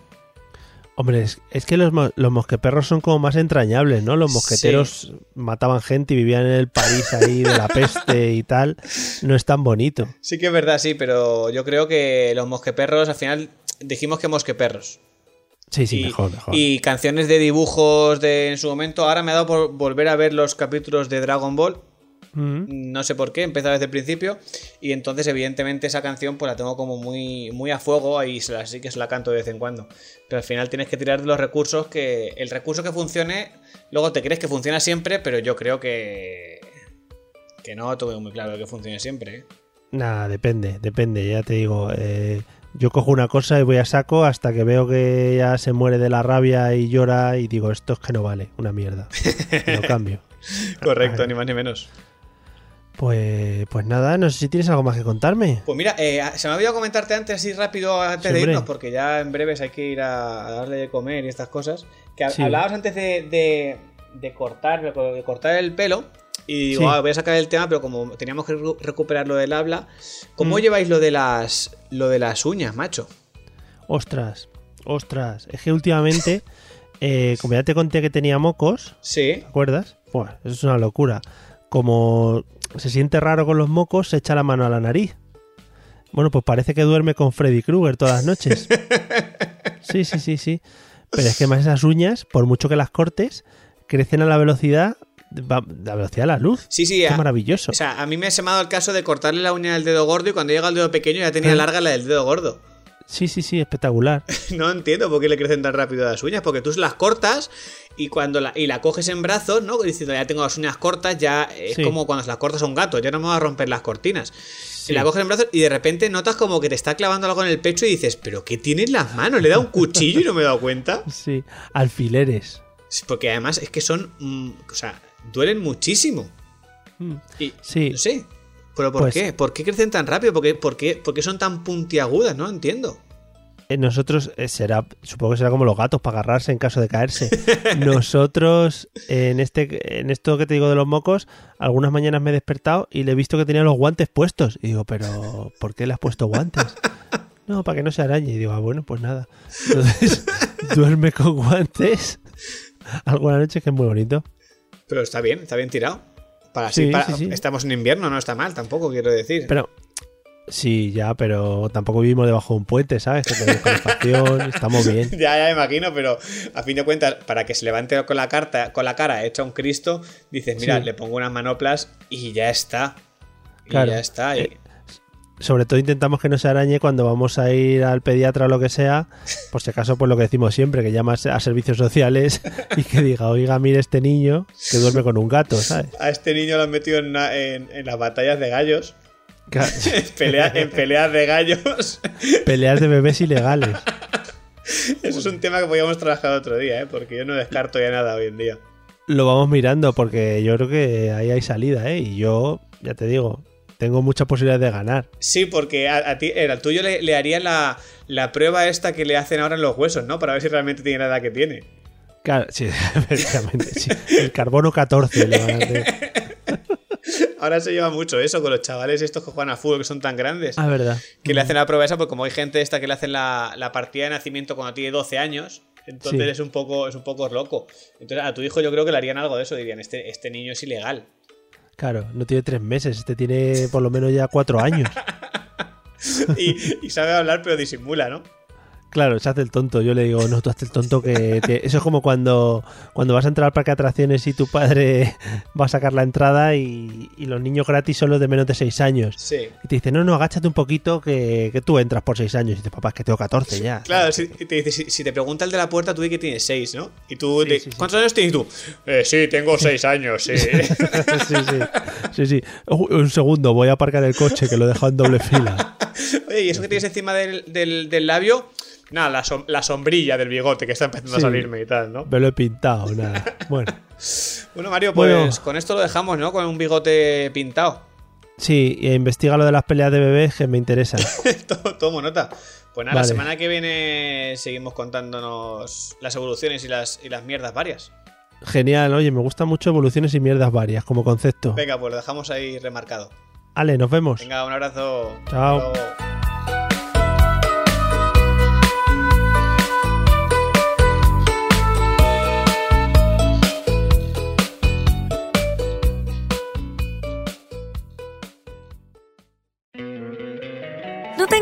[SPEAKER 1] Hombre, es, es que los, los mosqueperros son como más entrañables, ¿no? Los mosqueteros mataban gente y vivían en el París ahí de la peste y tal. No es tan bonito.
[SPEAKER 2] Sí que es verdad, sí, pero yo creo que los mosqueperros, al final dijimos que mosqueperros.
[SPEAKER 1] Sí, sí,
[SPEAKER 2] y,
[SPEAKER 1] mejor, mejor.
[SPEAKER 2] y canciones de dibujos de en su momento. Ahora me ha dado por volver a ver los capítulos de Dragon Ball. No sé por qué, empezó desde el principio. Y entonces, evidentemente, esa canción pues la tengo como muy, muy a fuego y se la, sí que se la canto de vez en cuando. Pero al final tienes que tirar de los recursos que. El recurso que funcione, luego te crees que funciona siempre, pero yo creo que. Que no tuve muy claro que funcione siempre. ¿eh?
[SPEAKER 1] Nada, depende, depende, ya te digo. eh, yo cojo una cosa y voy a saco hasta que veo que ya se muere de la rabia y llora y digo, esto es que no vale, una mierda. Lo cambio. (laughs)
[SPEAKER 2] Correcto, ni más ni menos.
[SPEAKER 1] Pues, pues nada, no sé si tienes algo más que contarme.
[SPEAKER 2] Pues mira, eh, se me ha olvidado comentarte antes, así rápido, antes
[SPEAKER 1] Sí,
[SPEAKER 2] de irnos, porque ya en breves hay que ir a, a darle de comer y estas cosas. Que
[SPEAKER 1] Sí.
[SPEAKER 2] hablabas antes de, de- de cortar, de cortar el pelo. Y digo,
[SPEAKER 1] Sí.
[SPEAKER 2] "Ah, voy a sacar el tema, pero como teníamos que recu- recuperar lo del habla, ¿cómo
[SPEAKER 1] Mm.
[SPEAKER 2] lleváis lo de las lo de las uñas, macho?
[SPEAKER 1] Ostras, ostras. Es que últimamente, eh, como ya te conté que tenía mocos,
[SPEAKER 2] Sí.
[SPEAKER 1] ¿te acuerdas? Buah, eso es una locura. Como se siente raro con los mocos, se echa la mano a la nariz. Bueno, pues parece que duerme con Freddy Krueger todas las noches. (laughs) Sí, sí, sí, sí. Pero es que más esas uñas, por mucho que las cortes, crecen a la velocidad, va- la velocidad de la luz.
[SPEAKER 2] Sí, sí.
[SPEAKER 1] Qué
[SPEAKER 2] a-
[SPEAKER 1] maravilloso.
[SPEAKER 2] O sea, a mí me ha semado el caso de cortarle la uña del dedo gordo y cuando llega al dedo pequeño ya tenía
[SPEAKER 1] Ah.
[SPEAKER 2] larga la del dedo gordo.
[SPEAKER 1] Sí, sí, sí, espectacular. (laughs)
[SPEAKER 2] No entiendo por qué le crecen tan rápido las uñas, porque tú las cortas y cuando la, y la coges en brazos, ¿no? Diciendo, ya tengo las uñas cortas, ya es
[SPEAKER 1] Sí.
[SPEAKER 2] como cuando se las cortas a un gato, ya no me va a romper las cortinas.
[SPEAKER 1] Sí.
[SPEAKER 2] Y la coges en brazos y de repente notas como que te está clavando algo en el pecho y dices, ¿pero qué tiene en las manos? Le da un cuchillo y no me he dado cuenta. (laughs)
[SPEAKER 1] Sí, alfileres.
[SPEAKER 2] Sí, Porque además es que son, mm, o sea, duelen muchísimo.
[SPEAKER 1] Mm.
[SPEAKER 2] Y
[SPEAKER 1] Sí.
[SPEAKER 2] no sé. ¿Pero por
[SPEAKER 1] Pues-
[SPEAKER 2] qué? ¿Por qué crecen tan rápido? ¿Por qué, por, qué, por qué son tan puntiagudas? No entiendo.
[SPEAKER 1] Eh, Nosotros eh, será, supongo que será como los gatos para agarrarse en caso de caerse. (laughs) Nosotros, en este, en esto que te digo de los mocos, algunas mañanas me he despertado y le he visto que tenía los guantes puestos. Y digo, pero ¿por qué le has puesto guantes? (laughs) No, para que no se arañe. Y digo, ah, bueno, pues nada. Entonces, (laughs) duerme con guantes alguna noche que es muy bonito.
[SPEAKER 2] Pero está bien, está bien tirado. Para
[SPEAKER 1] Sí,
[SPEAKER 2] para-
[SPEAKER 1] sí, sí.
[SPEAKER 2] estamos en invierno, no está mal tampoco, quiero decir.
[SPEAKER 1] Pero, sí, ya, pero tampoco vivimos debajo de un puente, ¿sabes? Que tenemos calefacción, (laughs) estamos bien.
[SPEAKER 2] Ya, ya me imagino, pero a fin de cuentas, para que se levante con la carta, con la cara hecha un Cristo, dices, mira,
[SPEAKER 1] Sí.
[SPEAKER 2] le pongo unas manoplas y ya está. Y
[SPEAKER 1] Claro.
[SPEAKER 2] ya está. y-
[SPEAKER 1] Eh, sobre todo intentamos que no se arañe cuando vamos a ir al pediatra o lo que sea, por si acaso, pues lo que decimos siempre, que llamas a servicios sociales y que diga, oiga, mire este niño que duerme con un gato, ¿sabes?
[SPEAKER 2] A este niño lo han metido en, una- en- en las batallas de gallos, (laughs) en, pelea- en peleas de gallos.
[SPEAKER 1] Peleas de bebés ilegales. (laughs)
[SPEAKER 2] Eso es un tema que podíamos trabajar otro día, ¿eh? porque yo no descarto ya nada hoy en día.
[SPEAKER 1] Lo vamos mirando porque yo creo que ahí hay salida, ¿eh? Y yo, ya te digo, tengo muchas posibilidades de ganar.
[SPEAKER 2] Sí, porque a, a ti, al tuyo le, le haría la, la prueba esta que le hacen ahora en los huesos, ¿no? Para ver si realmente tiene la edad que tiene.
[SPEAKER 1] Claro, sí, (laughs) efectivamente, sí. El carbono 14 le van a hacer. (laughs)
[SPEAKER 2] Ahora se lleva mucho eso con los chavales estos que juegan a fútbol que son tan grandes.
[SPEAKER 1] Ah, verdad.
[SPEAKER 2] Que le hacen la prueba esa, porque como hay gente esta que le hacen la, la partida de nacimiento cuando tiene 12 años, entonces
[SPEAKER 1] Sí.
[SPEAKER 2] es un poco es un poco loco. Entonces a tu hijo yo creo que le harían algo de eso, dirían, este, este niño es ilegal.
[SPEAKER 1] Claro, no tiene tres meses, este tiene por lo menos ya cuatro años. (laughs)
[SPEAKER 2] Y, y sabe hablar pero disimula, ¿no?
[SPEAKER 1] Claro, se hace el tonto. Yo le digo, no, tú haces el tonto que... te-". Eso es como cuando, cuando vas a entrar al parque de atracciones y tu padre (laughs) va a sacar la entrada y, y los niños gratis son los de menos de 6 años.
[SPEAKER 2] Sí.
[SPEAKER 1] Y te dice, no, no, agáchate un poquito que, que tú entras por 6 años. Y dices, papá, es que tengo 14 ya.
[SPEAKER 2] Claro, si y te, dice, si, si te pregunta el de la puerta, tú di que tienes 6, ¿no? Y tú,
[SPEAKER 1] Sí,
[SPEAKER 2] te-
[SPEAKER 1] sí, sí.
[SPEAKER 2] ¿cuántos años tienes tú? Eh, sí, tengo 6 (laughs) años, sí.
[SPEAKER 1] sí, sí. Sí, sí. Un segundo, voy a aparcar el coche que lo he dejado en doble fila. (laughs)
[SPEAKER 2] Oye, ¿y eso que tienes encima del, del- del labio? Nada, la, som- la sombrilla del bigote que está empezando a salirme y tal, ¿no?
[SPEAKER 1] Me lo he pintado, nada. (laughs) Bueno,
[SPEAKER 2] Bueno, Mario, pues
[SPEAKER 1] Bueno.
[SPEAKER 2] con esto lo dejamos, ¿no? Con un bigote pintado.
[SPEAKER 1] sí, e investiga lo de las peleas de bebés que me interesa. (laughs)
[SPEAKER 2] Tomo, nota. Pues nada, la semana que viene seguimos contándonos las evoluciones y las, y las mierdas varias.
[SPEAKER 1] Genial, oye, me gustan mucho evoluciones y mierdas varias como concepto.
[SPEAKER 2] Venga, pues lo dejamos ahí remarcado.
[SPEAKER 1] Ale, nos vemos.
[SPEAKER 2] Venga, un abrazo.
[SPEAKER 1] Chao.